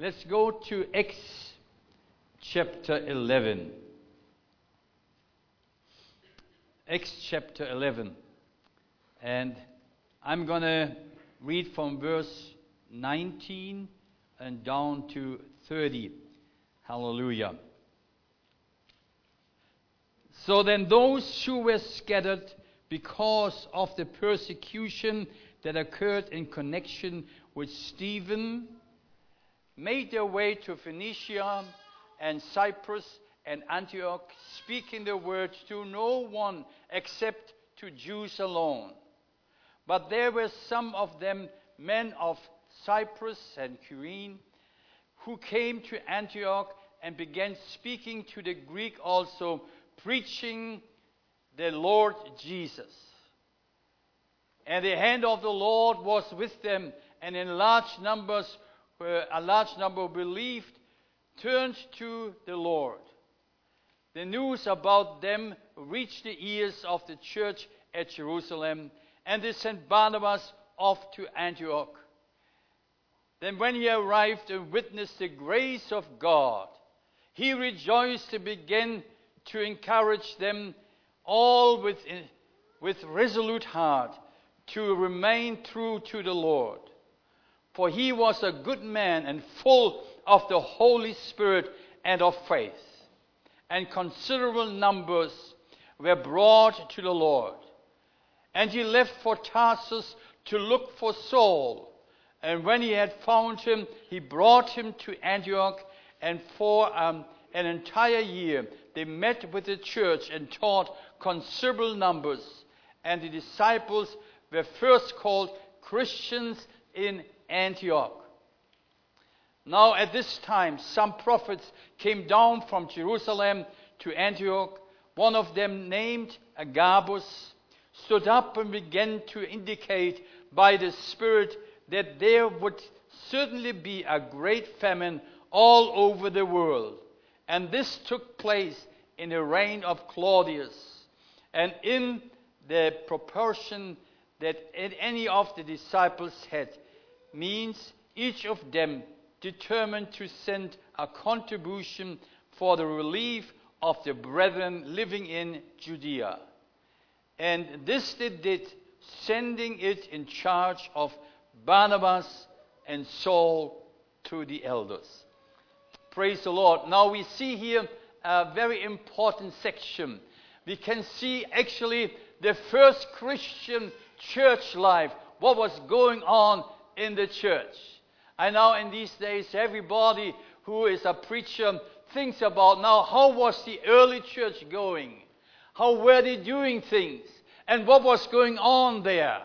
Let's go to Acts chapter 11. Acts chapter 11. And I'm going to read from verse 19 and down to 30. Hallelujah. So then, those who were scattered because of the persecution that occurred in connection with Stephen made their way to Phoenicia and Cyprus and Antioch, speaking the word to no one except to Jews alone. But there were some of them men of Cyprus and Cyrene who came to Antioch and began speaking to the Greek also, preaching the Lord Jesus. And the hand of the Lord was with them, and in large numbers, uh, a large number believed, turned to the Lord. The news about them reached the ears of the church at Jerusalem, and they sent Barnabas off to Antioch. Then, when he arrived and witnessed the grace of God, he rejoiced to begin to encourage them all with, with resolute heart to remain true to the Lord. For he was a good man and full of the Holy Spirit and of faith. And considerable numbers were brought to the Lord. And he left for Tarsus to look for Saul. And when he had found him, he brought him to Antioch. And for um, an entire year, they met with the church and taught considerable numbers. And the disciples were first called Christians in Antioch. Now, at this time, some prophets came down from Jerusalem to Antioch. One of them, named Agabus, stood up and began to indicate by the Spirit that there would certainly be a great famine all over the world. And this took place in the reign of Claudius. And in the proportion that any of the disciples had, means each of them determined to send a contribution for the relief of the brethren living in Judea. And this they did, sending it in charge of Barnabas and Saul to the elders. Praise the Lord. Now we see here a very important section. We can see actually the first Christian church life, what was going on in the church. I know in these days everybody who is a preacher thinks about now how was the early church going? How were they doing things? And what was going on there?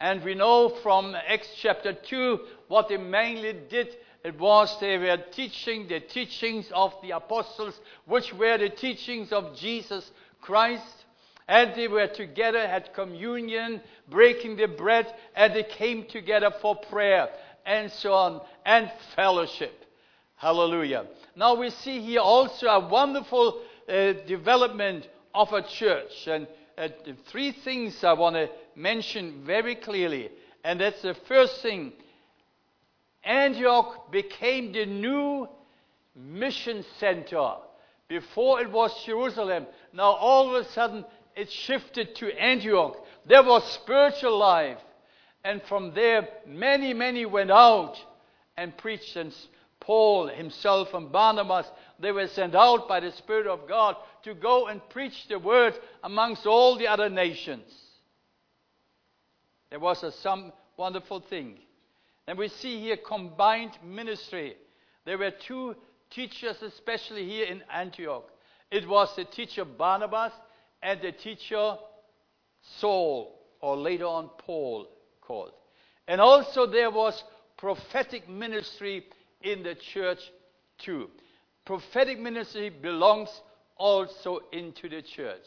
And we know from Acts chapter 2 what they mainly did. It was they were teaching the teachings of the apostles, which were the teachings of Jesus Christ. And they were together, had communion, breaking the bread, and they came together for prayer, and so on, and fellowship. Hallelujah. Now we see here also a wonderful uh, development of a church. And uh, three things I want to mention very clearly. And that's the first thing Antioch became the new mission center. Before it was Jerusalem. Now all of a sudden it shifted to Antioch. There was spiritual life. And from there, many, many went out and preached. And Paul himself and Barnabas, they were sent out by the Spirit of God to go and preach the word amongst all the other nations. There was a, some wonderful thing. And we see here combined ministry. There were two teachers, especially here in Antioch. It was the teacher Barnabas and the teacher Saul, or later on Paul called. And also there was prophetic ministry in the church too. Prophetic ministry belongs also into the church.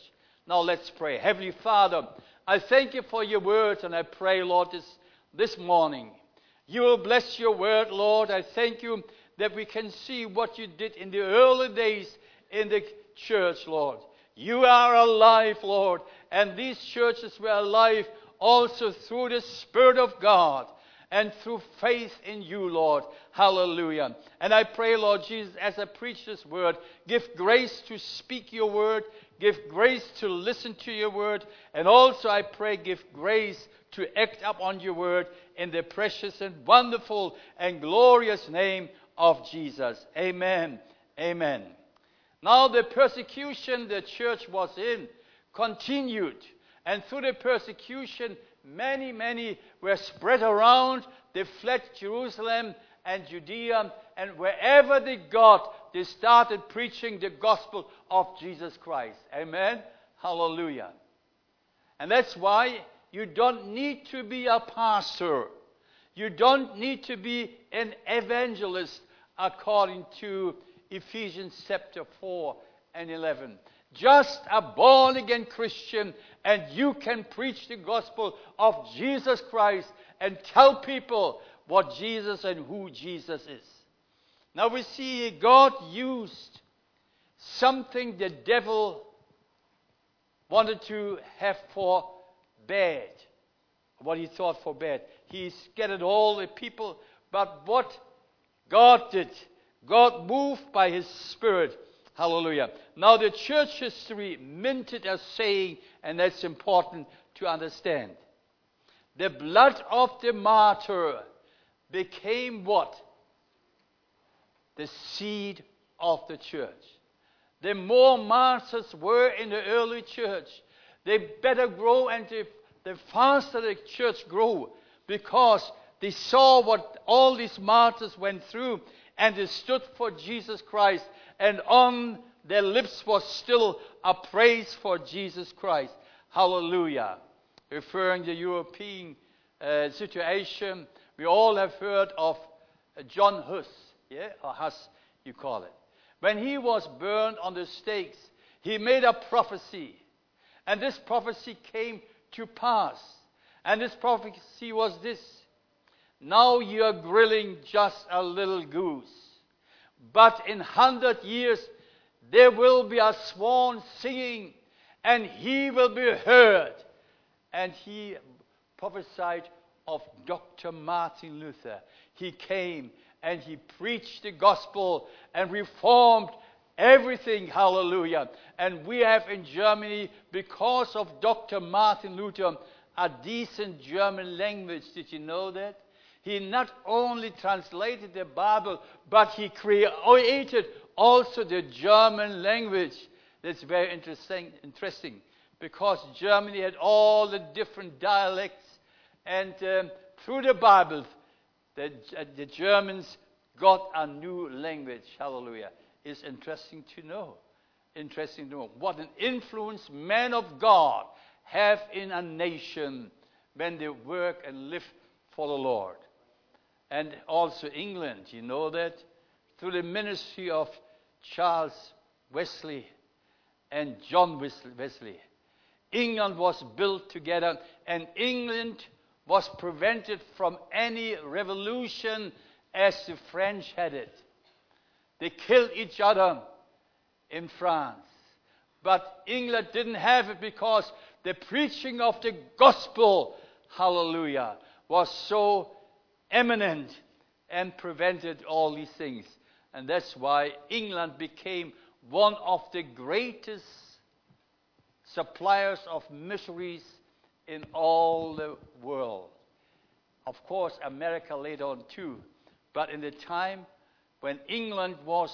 Now let's pray. Heavenly Father, I thank you for your word and I pray, Lord, this, this morning. You will bless your word, Lord. I thank you that we can see what you did in the early days in the church, Lord. You are alive, Lord. And these churches were alive also through the Spirit of God. and through faith in you, Lord. Hallelujah. And I pray, Lord Jesus, as I preach this word, give grace to speak your word, give grace to listen to your word, and also I pray, give grace to act up on your word in the precious and wonderful and glorious name of Jesus. Amen. Amen. Now, the persecution the church was in continued. And through the persecution, many, many were spread around. They fled Jerusalem and Judea, and wherever they got, they started preaching the gospel of Jesus Christ. Amen? Hallelujah. And that's why you don't need to be a pastor. You don't need to be an evangelist according to Ephesians chapter 4 and 11. Just a born again Christian, and you can preach the gospel of Jesus Christ and tell people what Jesus and who Jesus is. Now we see God used something the devil wanted to have for bad, what he thought for bad. He scattered all the people, but what God did, God moved by his Spirit. Hallelujah. Now, the church history minted a saying, and that's important to understand. The blood of the martyr became what? The seed of the church. The more martyrs were in the early church, they better grow and the, the faster the church grew because they saw what all these martyrs went through and they stood for Jesus Christ. And on their lips was still a praise for Jesus Christ. Hallelujah. Referring to the European uh, situation, we all have heard of John Huss, yeah, or Hus, you call it. When he was burned on the stakes, he made a prophecy. And this prophecy came to pass. And this prophecy was this now you are grilling just a little goose. But in hundred years there will be a swan singing, and he will be heard. And he prophesied of Dr. Martin Luther. He came and he preached the gospel and reformed everything. Hallelujah. And we have in Germany, because of Dr. Martin Luther, a decent German language. Did you know that? He not only translated the Bible, but he created also the German language. That's very interesting, interesting because Germany had all the different dialects, and um, through the Bible, the, uh, the Germans got a new language. Hallelujah. It's interesting to know. Interesting to know what an influence men of God have in a nation when they work and live for the Lord and also England. You know that? Through the ministry of Charles Wesley and John Wesley. England was built together, and England was prevented from any revolution as the French had it. They killed each other in France. But England didn't have it because the preaching of the gospel, hallelujah, was so eminent and prevented all these things. And that's why England became one of the greatest suppliers of missionaries in all the world. Of course, America later on too. But in the time when England was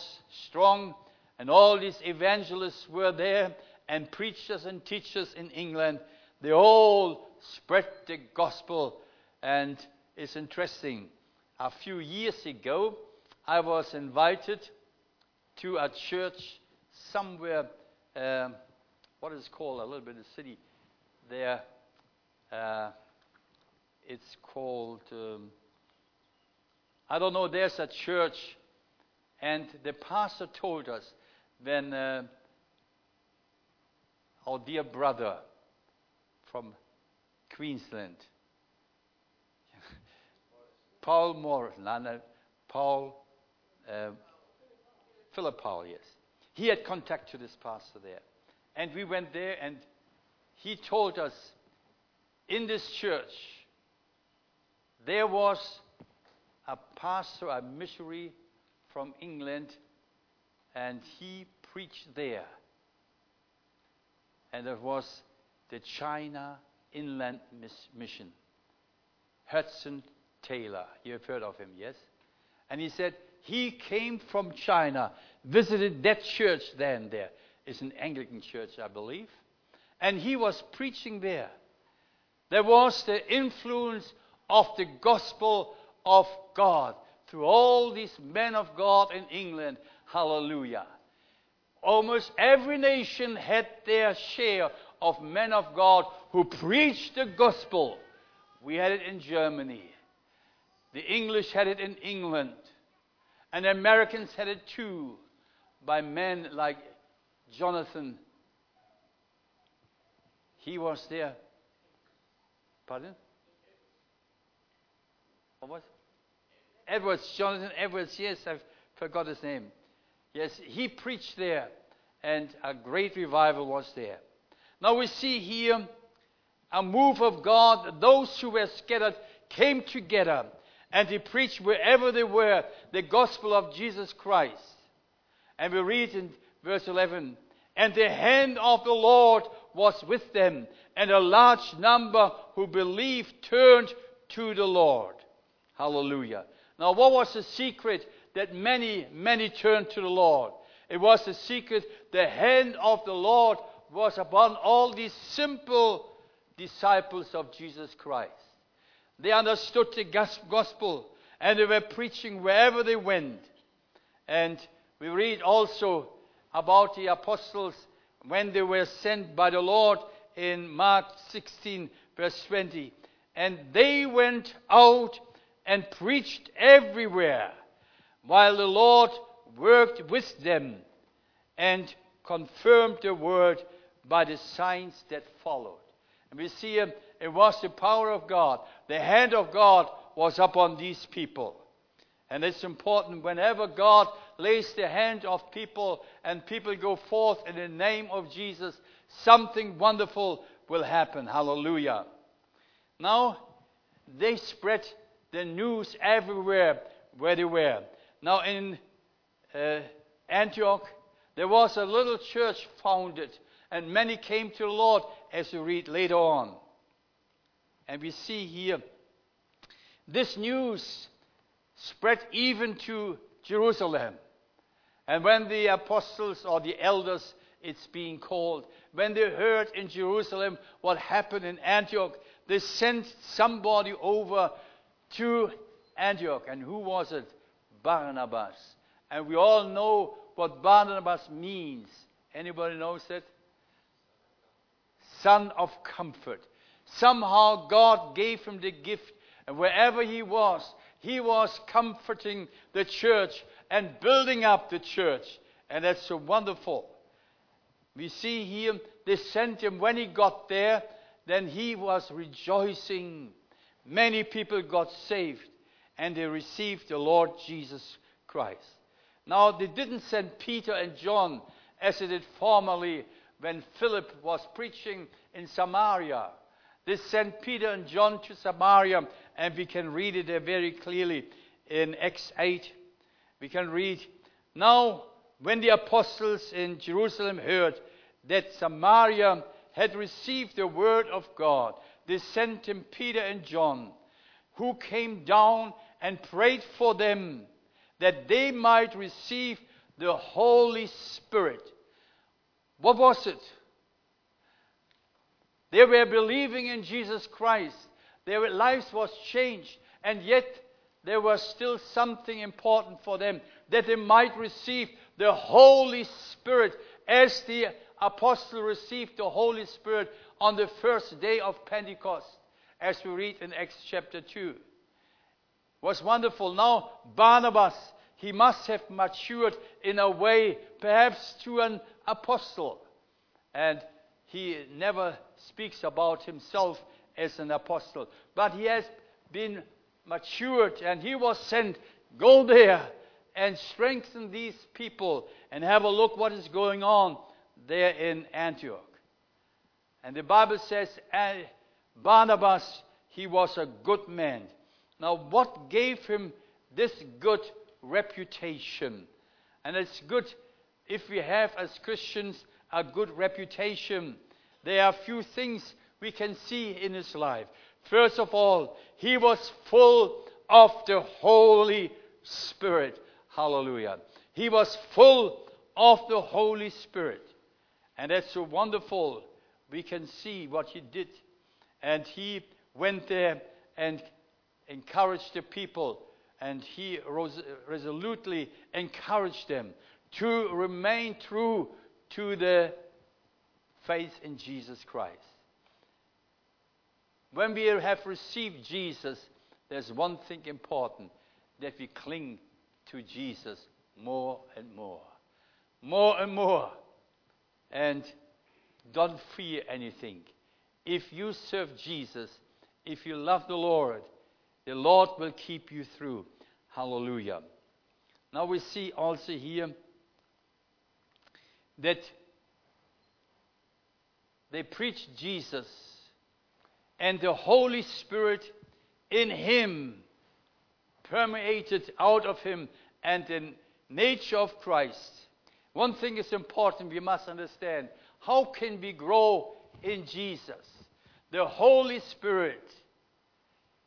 strong and all these evangelists were there and preachers and teachers in England, they all spread the gospel and is interesting. A few years ago, I was invited to a church somewhere, uh, what is called a little bit of city there. Uh, it's called, um, I don't know, there's a church, and the pastor told us when uh, our dear brother from Queensland Paul Morrison, no, Paul, uh, Philip Powell, yes. He had contact to this pastor there. And we went there and he told us in this church, there was a pastor, a missionary from England, and he preached there. And it was the China Inland Mission. Hudson Taylor. You have heard of him, yes? And he said he came from China, visited that church then there. It's an Anglican church, I believe. And he was preaching there. There was the influence of the gospel of God through all these men of God in England. Hallelujah. Almost every nation had their share of men of God who preached the gospel. We had it in Germany. The English had it in England. And the Americans had it too by men like Jonathan. He was there. Pardon? What was? Edwards, Jonathan Edwards. Yes, I forgot his name. Yes, he preached there, and a great revival was there. Now we see here a move of God. Those who were scattered came together and he preached wherever they were the gospel of Jesus Christ. And we read in verse 11, and the hand of the Lord was with them, and a large number who believed turned to the Lord. Hallelujah. Now, what was the secret that many, many turned to the Lord? It was the secret the hand of the Lord was upon all these simple disciples of Jesus Christ. They understood the gospel and they were preaching wherever they went. And we read also about the apostles when they were sent by the Lord in Mark 16, verse 20. And they went out and preached everywhere while the Lord worked with them and confirmed the word by the signs that followed. And we see it was the power of God. The hand of God was upon these people. And it's important whenever God lays the hand of people and people go forth in the name of Jesus, something wonderful will happen. Hallelujah. Now, they spread the news everywhere where they were. Now, in uh, Antioch, there was a little church founded, and many came to the Lord, as you read later on. And we see here this news spread even to Jerusalem. And when the apostles or the elders, it's being called, when they heard in Jerusalem what happened in Antioch, they sent somebody over to Antioch. And who was it? Barnabas. And we all know what Barnabas means. Anybody knows it? Son of comfort. Somehow God gave him the gift, and wherever he was, he was comforting the church and building up the church. And that's so wonderful. We see here they sent him when he got there, then he was rejoicing. Many people got saved and they received the Lord Jesus Christ. Now, they didn't send Peter and John as they did formerly when Philip was preaching in Samaria. They sent Peter and John to Samaria, and we can read it there very clearly in Acts 8. We can read, Now, when the apostles in Jerusalem heard that Samaria had received the word of God, they sent him Peter and John, who came down and prayed for them that they might receive the Holy Spirit. What was it? They were believing in Jesus Christ. Their lives was changed. And yet there was still something important for them that they might receive the Holy Spirit as the apostle received the Holy Spirit on the first day of Pentecost, as we read in Acts chapter 2. It was wonderful. Now, Barnabas, he must have matured in a way, perhaps to an apostle. And he never speaks about himself as an apostle, but he has been matured and he was sent, go there and strengthen these people and have a look what is going on there in Antioch. And the Bible says Barnabas, he was a good man. Now, what gave him this good reputation? And it's good if we have, as Christians, a good reputation. There are few things we can see in his life. First of all, he was full of the Holy Spirit. Hallelujah. He was full of the Holy Spirit. And that's so wonderful. We can see what he did. And he went there and encouraged the people. And he resolutely encouraged them to remain true to the faith in Jesus Christ. When we have received Jesus, there's one thing important that we cling to Jesus more and more. More and more. And don't fear anything. If you serve Jesus, if you love the Lord, the Lord will keep you through. Hallelujah. Now we see also here that they preached Jesus and the Holy Spirit in him permeated out of him and the nature of Christ. One thing is important we must understand. How can we grow in Jesus? The Holy Spirit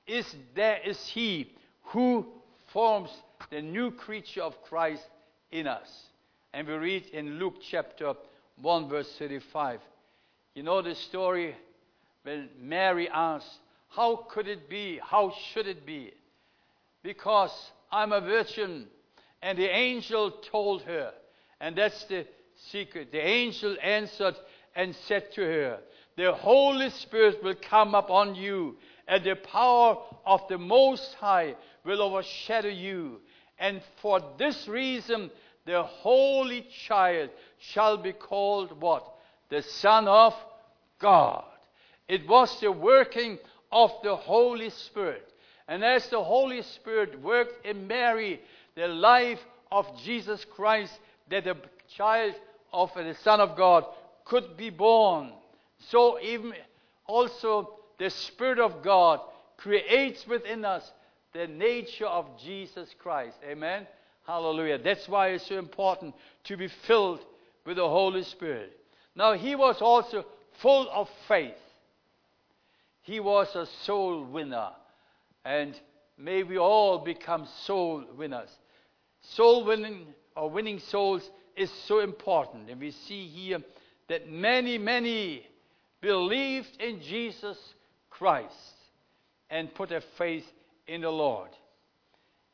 is there is he who forms the new creature of Christ in us. And we read in Luke chapter 1 verse 35. You know the story when Mary asked, How could it be? How should it be? Because I'm a virgin. And the angel told her, and that's the secret. The angel answered and said to her, The Holy Spirit will come upon you, and the power of the Most High will overshadow you. And for this reason, the Holy Child shall be called what? The Son of God. It was the working of the Holy Spirit. And as the Holy Spirit worked in Mary, the life of Jesus Christ, that the child of the Son of God could be born. So even also the Spirit of God creates within us the nature of Jesus Christ. Amen. Hallelujah. That's why it's so important to be filled with the Holy Spirit. Now he was also full of faith. He was a soul winner. And may we all become soul winners. Soul winning or winning souls is so important. And we see here that many, many believed in Jesus Christ and put their faith in the Lord.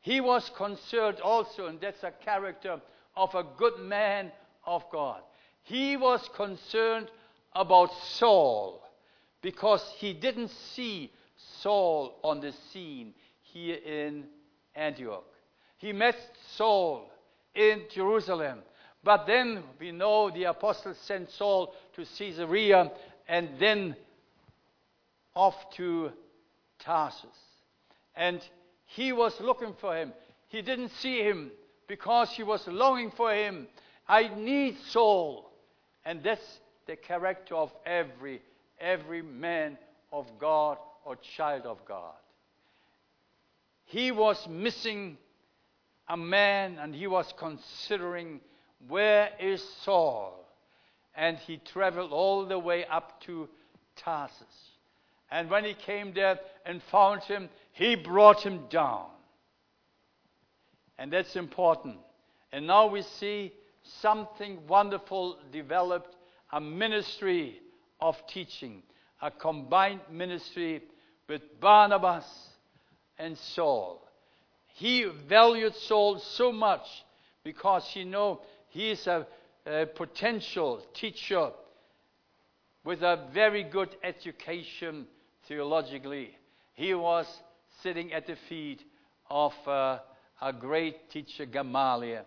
He was concerned also, and that's a character of a good man of God. He was concerned about Saul because he didn't see Saul on the scene here in Antioch. He met Saul in Jerusalem. But then we know the apostles sent Saul to Caesarea and then off to Tarsus. And he was looking for him. He didn't see him because he was longing for him. I need Saul. And that's the character of every every man of God or child of God. He was missing a man and he was considering where is Saul? And he traveled all the way up to Tarsus. And when he came there and found him, he brought him down. And that's important. And now we see something wonderful developed a ministry of teaching, a combined ministry with Barnabas and Saul. He valued Saul so much because he know he is a, a potential teacher with a very good education theologically. He was sitting at the feet of uh, a great teacher Gamaliel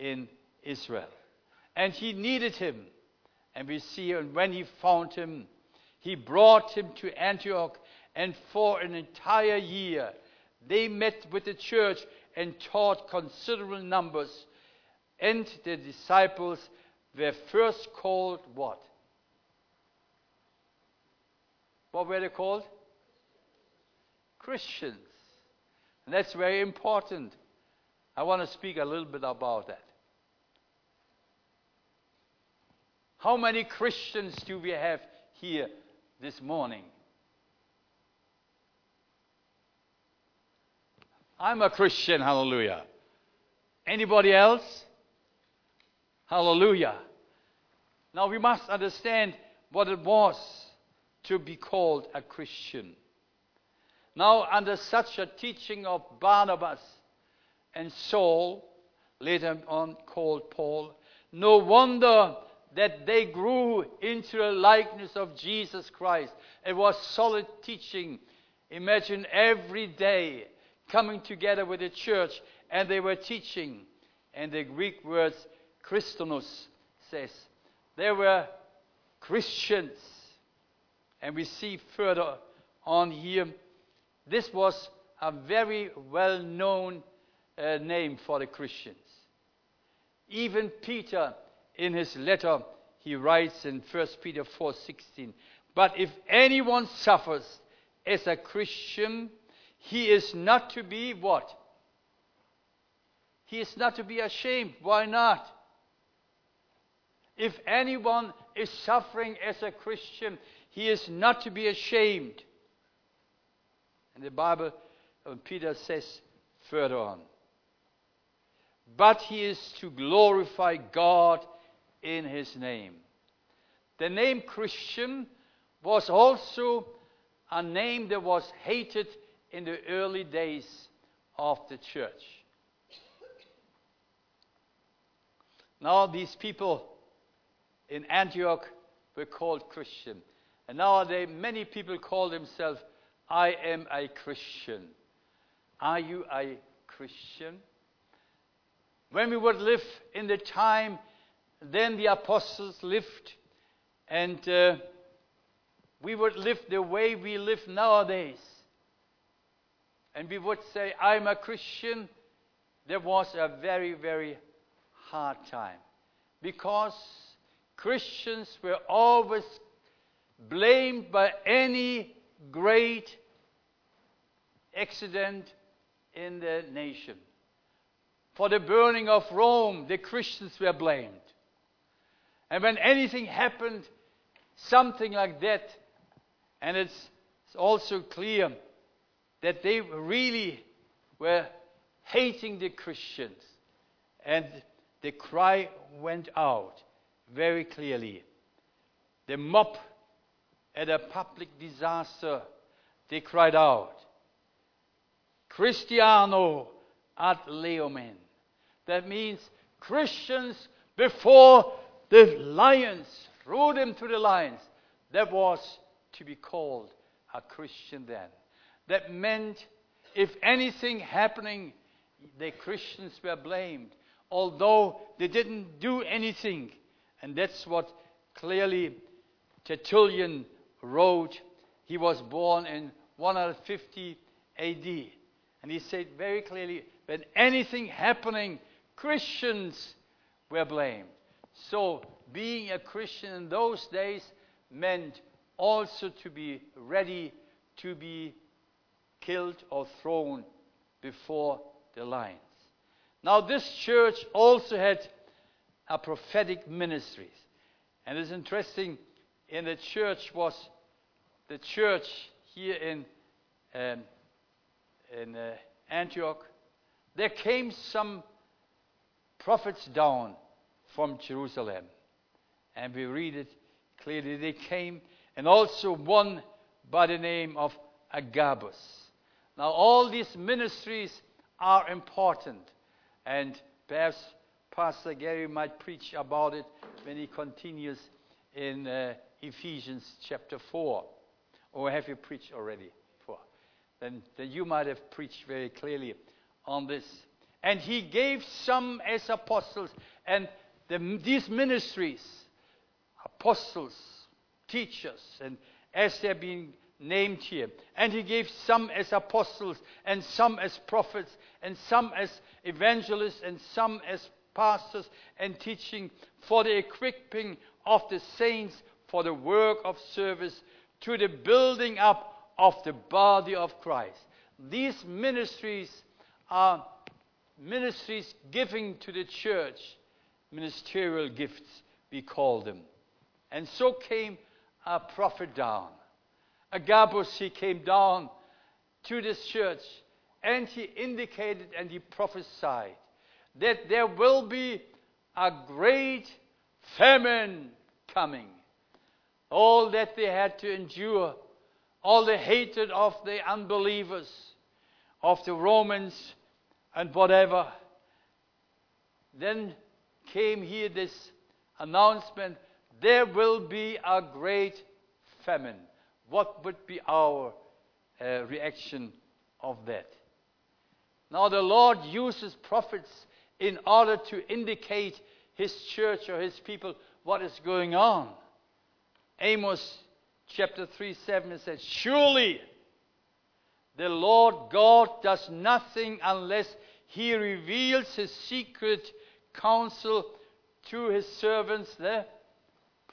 in Israel. And he needed him. And we see and when he found him, he brought him to Antioch, and for an entire year they met with the church and taught considerable numbers. And the disciples were first called what? What were they called? Christians. And that's very important. I want to speak a little bit about that. How many Christians do we have here this morning? I'm a Christian, hallelujah. Anybody else? Hallelujah. Now we must understand what it was to be called a Christian. Now, under such a teaching of Barnabas and Saul, later on called Paul, no wonder that they grew into the likeness of Jesus Christ. It was solid teaching. Imagine every day coming together with the church and they were teaching. And the Greek words Christonos says they were Christians. And we see further on here, this was a very well known uh, name for the Christians. Even Peter, in his letter, he writes in 1 Peter 4:16, "But if anyone suffers as a Christian, he is not to be what? He is not to be ashamed. Why not? If anyone is suffering as a Christian, he is not to be ashamed. And the Bible, uh, Peter says further on, but he is to glorify God in his name. The name Christian was also a name that was hated in the early days of the church. Now, these people in Antioch were called Christian. And nowadays, many people call themselves, I am a Christian. Are you a Christian? When we would live in the time then the apostles lived, and uh, we would live the way we live nowadays. And we would say, I'm a Christian. There was a very, very hard time. Because Christians were always blamed by any great accident in the nation. For the burning of Rome, the Christians were blamed. And when anything happened, something like that, and it's, it's also clear that they really were hating the Christians. And the cry went out very clearly. The mob at a public disaster, they cried out, Cristiano ad leonem. That means Christians before the lions, threw them to the lions. That was to be called a Christian then. That meant if anything happening, the Christians were blamed, although they didn't do anything. And that's what clearly Tertullian wrote. He was born in 150 AD. And he said very clearly when anything happening, Christians were blamed. So, being a Christian in those days meant also to be ready to be killed or thrown before the lions. Now, this church also had a prophetic ministries. And it's interesting, in the church was the church here in, um, in uh, Antioch. There came some prophets down from Jerusalem. And we read it clearly. They came, and also one by the name of Agabus. Now, all these ministries are important, and perhaps Pastor Gary might preach about it when he continues in uh, Ephesians chapter 4. Or have you preached already? Then, then you might have preached very clearly on this. And he gave some as apostles, and the, these ministries, apostles, teachers, and as they're being named here. And he gave some as apostles, and some as prophets, and some as evangelists, and some as pastors, and teaching for the equipping of the saints for the work of service to the building up of the body of Christ. these ministries are ministries giving to the church ministerial gifts, we call them. And so came a prophet down. Agabus, he came down to this church and he indicated and he prophesied that there will be a great famine coming. All that they had to endure, all the hatred of the unbelievers, of the Romans, and whatever. Then came here this announcement there will be a great famine. What would be our uh, reaction of that? Now, the Lord uses prophets in order to indicate his church or his people what is going on. Amos chapter 3 7 it says, Surely the Lord God does nothing unless he reveals his secret counsel to his servants, the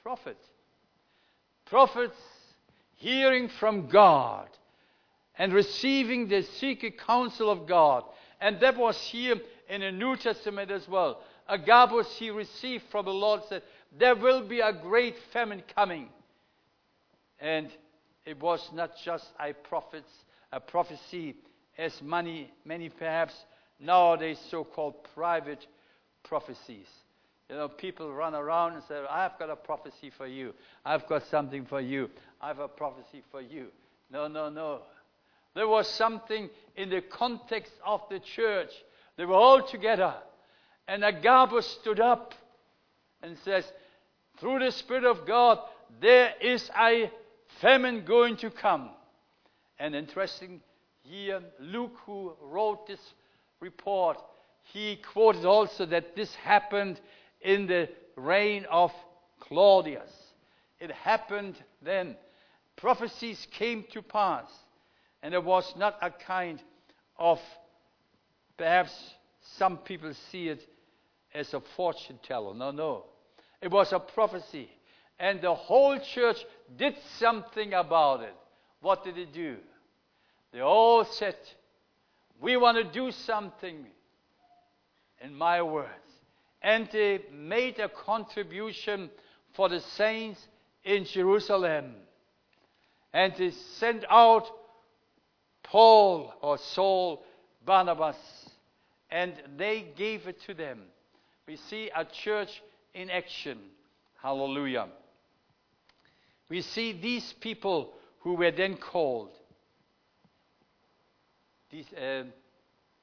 prophets. Prophets hearing from God and receiving the secret counsel of God. And that was here in the New Testament as well. Agabus he received from the Lord said, There will be a great famine coming. And it was not just a prophets, a prophecy as many, many perhaps nowadays so called private prophecies. You know, people run around and say, I've got a prophecy for you. I've got something for you. I have a prophecy for you. No, no, no. There was something in the context of the church. They were all together. And Agabus stood up and says, Through the Spirit of God, there is a famine going to come. And interesting here, Luke, who wrote this report, he quoted also that this happened in the reign of Claudius. It happened then. Prophecies came to pass. And it was not a kind of, perhaps some people see it as a fortune teller. No, no. It was a prophecy. And the whole church did something about it. What did it do? They all said, We want to do something in my words. And they made a contribution for the saints in Jerusalem. And they sent out Paul or Saul, Barnabas, and they gave it to them. We see a church in action. Hallelujah. We see these people who were then called, these uh,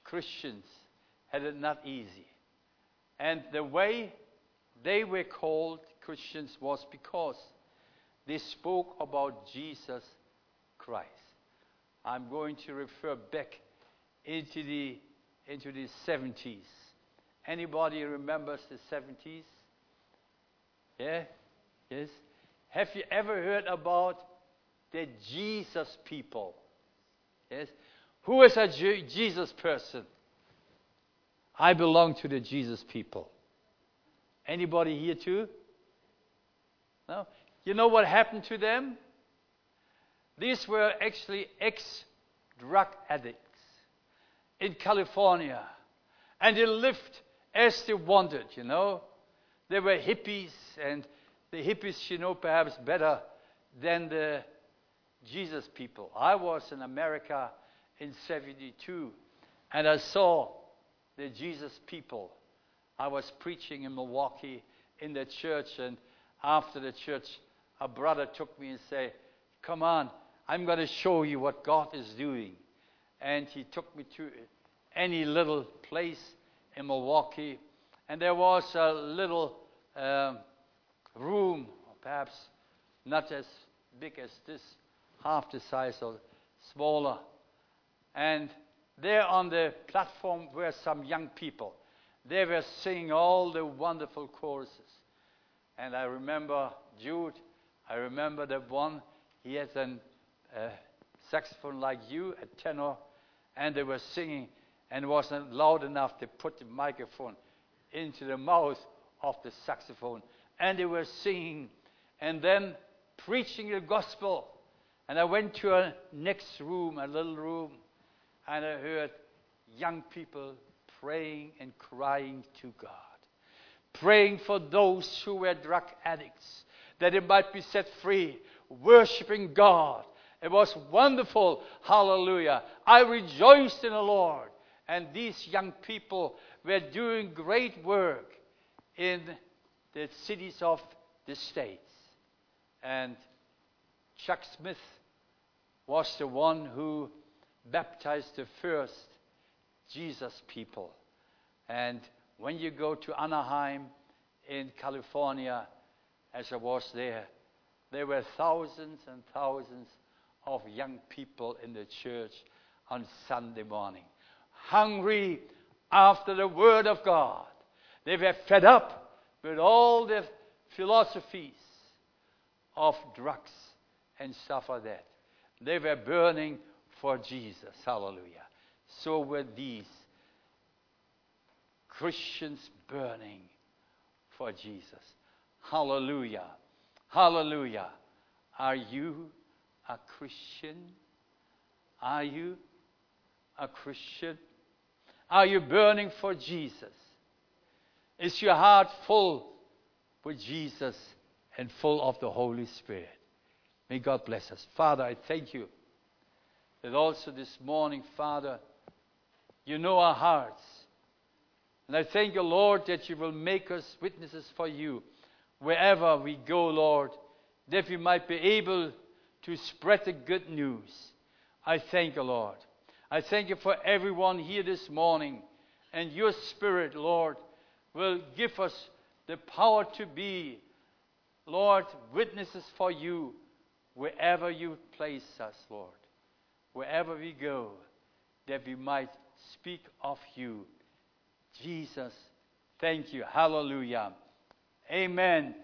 Christians, had it not easy. And the way they were called Christians was because they spoke about Jesus Christ. I'm going to refer back into the into the 70s. Anybody remembers the 70s? Yeah? Yes? Have you ever heard about the Jesus people? Yes? Who is a Jesus person? I belong to the Jesus people. Anybody here too? No? You know what happened to them? These were actually ex drug addicts in California. And they lived as they wanted, you know. They were hippies, and the hippies, you know, perhaps better than the Jesus people. I was in America in 72, and I saw the Jesus people. I was preaching in Milwaukee in the church, and after the church, a brother took me and said, Come on, I'm going to show you what God is doing. And he took me to any little place in Milwaukee, and there was a little um, room, perhaps not as big as this, half the size or smaller. And there on the platform were some young people. They were singing all the wonderful choruses. And I remember Jude, I remember the one, he had a uh, saxophone like you, a tenor, and they were singing, and it wasn't loud enough to put the microphone into the mouth of the saxophone. And they were singing, and then preaching the gospel. And I went to a next room, a little room, and I heard young people praying and crying to God. Praying for those who were drug addicts, that they might be set free, worshiping God. It was wonderful. Hallelujah. I rejoiced in the Lord. And these young people were doing great work in the cities of the States. And Chuck Smith was the one who baptized the first Jesus people. And when you go to Anaheim in California, as I was there, there were thousands and thousands of young people in the church on Sunday morning, hungry after the Word of God. They were fed up with all the philosophies of drugs and stuff like that. They were burning for Jesus. Hallelujah. So were these Christians burning for Jesus. Hallelujah. Hallelujah. Are you a Christian? Are you a Christian? Are you burning for Jesus? Is your heart full with Jesus and full of the Holy Spirit? May God bless us. Father, I thank you that also this morning, Father, you know our hearts. And I thank you, Lord, that you will make us witnesses for you wherever we go, Lord, that we might be able to spread the good news. I thank you, Lord. I thank you for everyone here this morning. And your Spirit, Lord, will give us the power to be, Lord, witnesses for you wherever you place us, Lord. Wherever we go, that we might speak of you. Jesus, thank you. Hallelujah. Amen.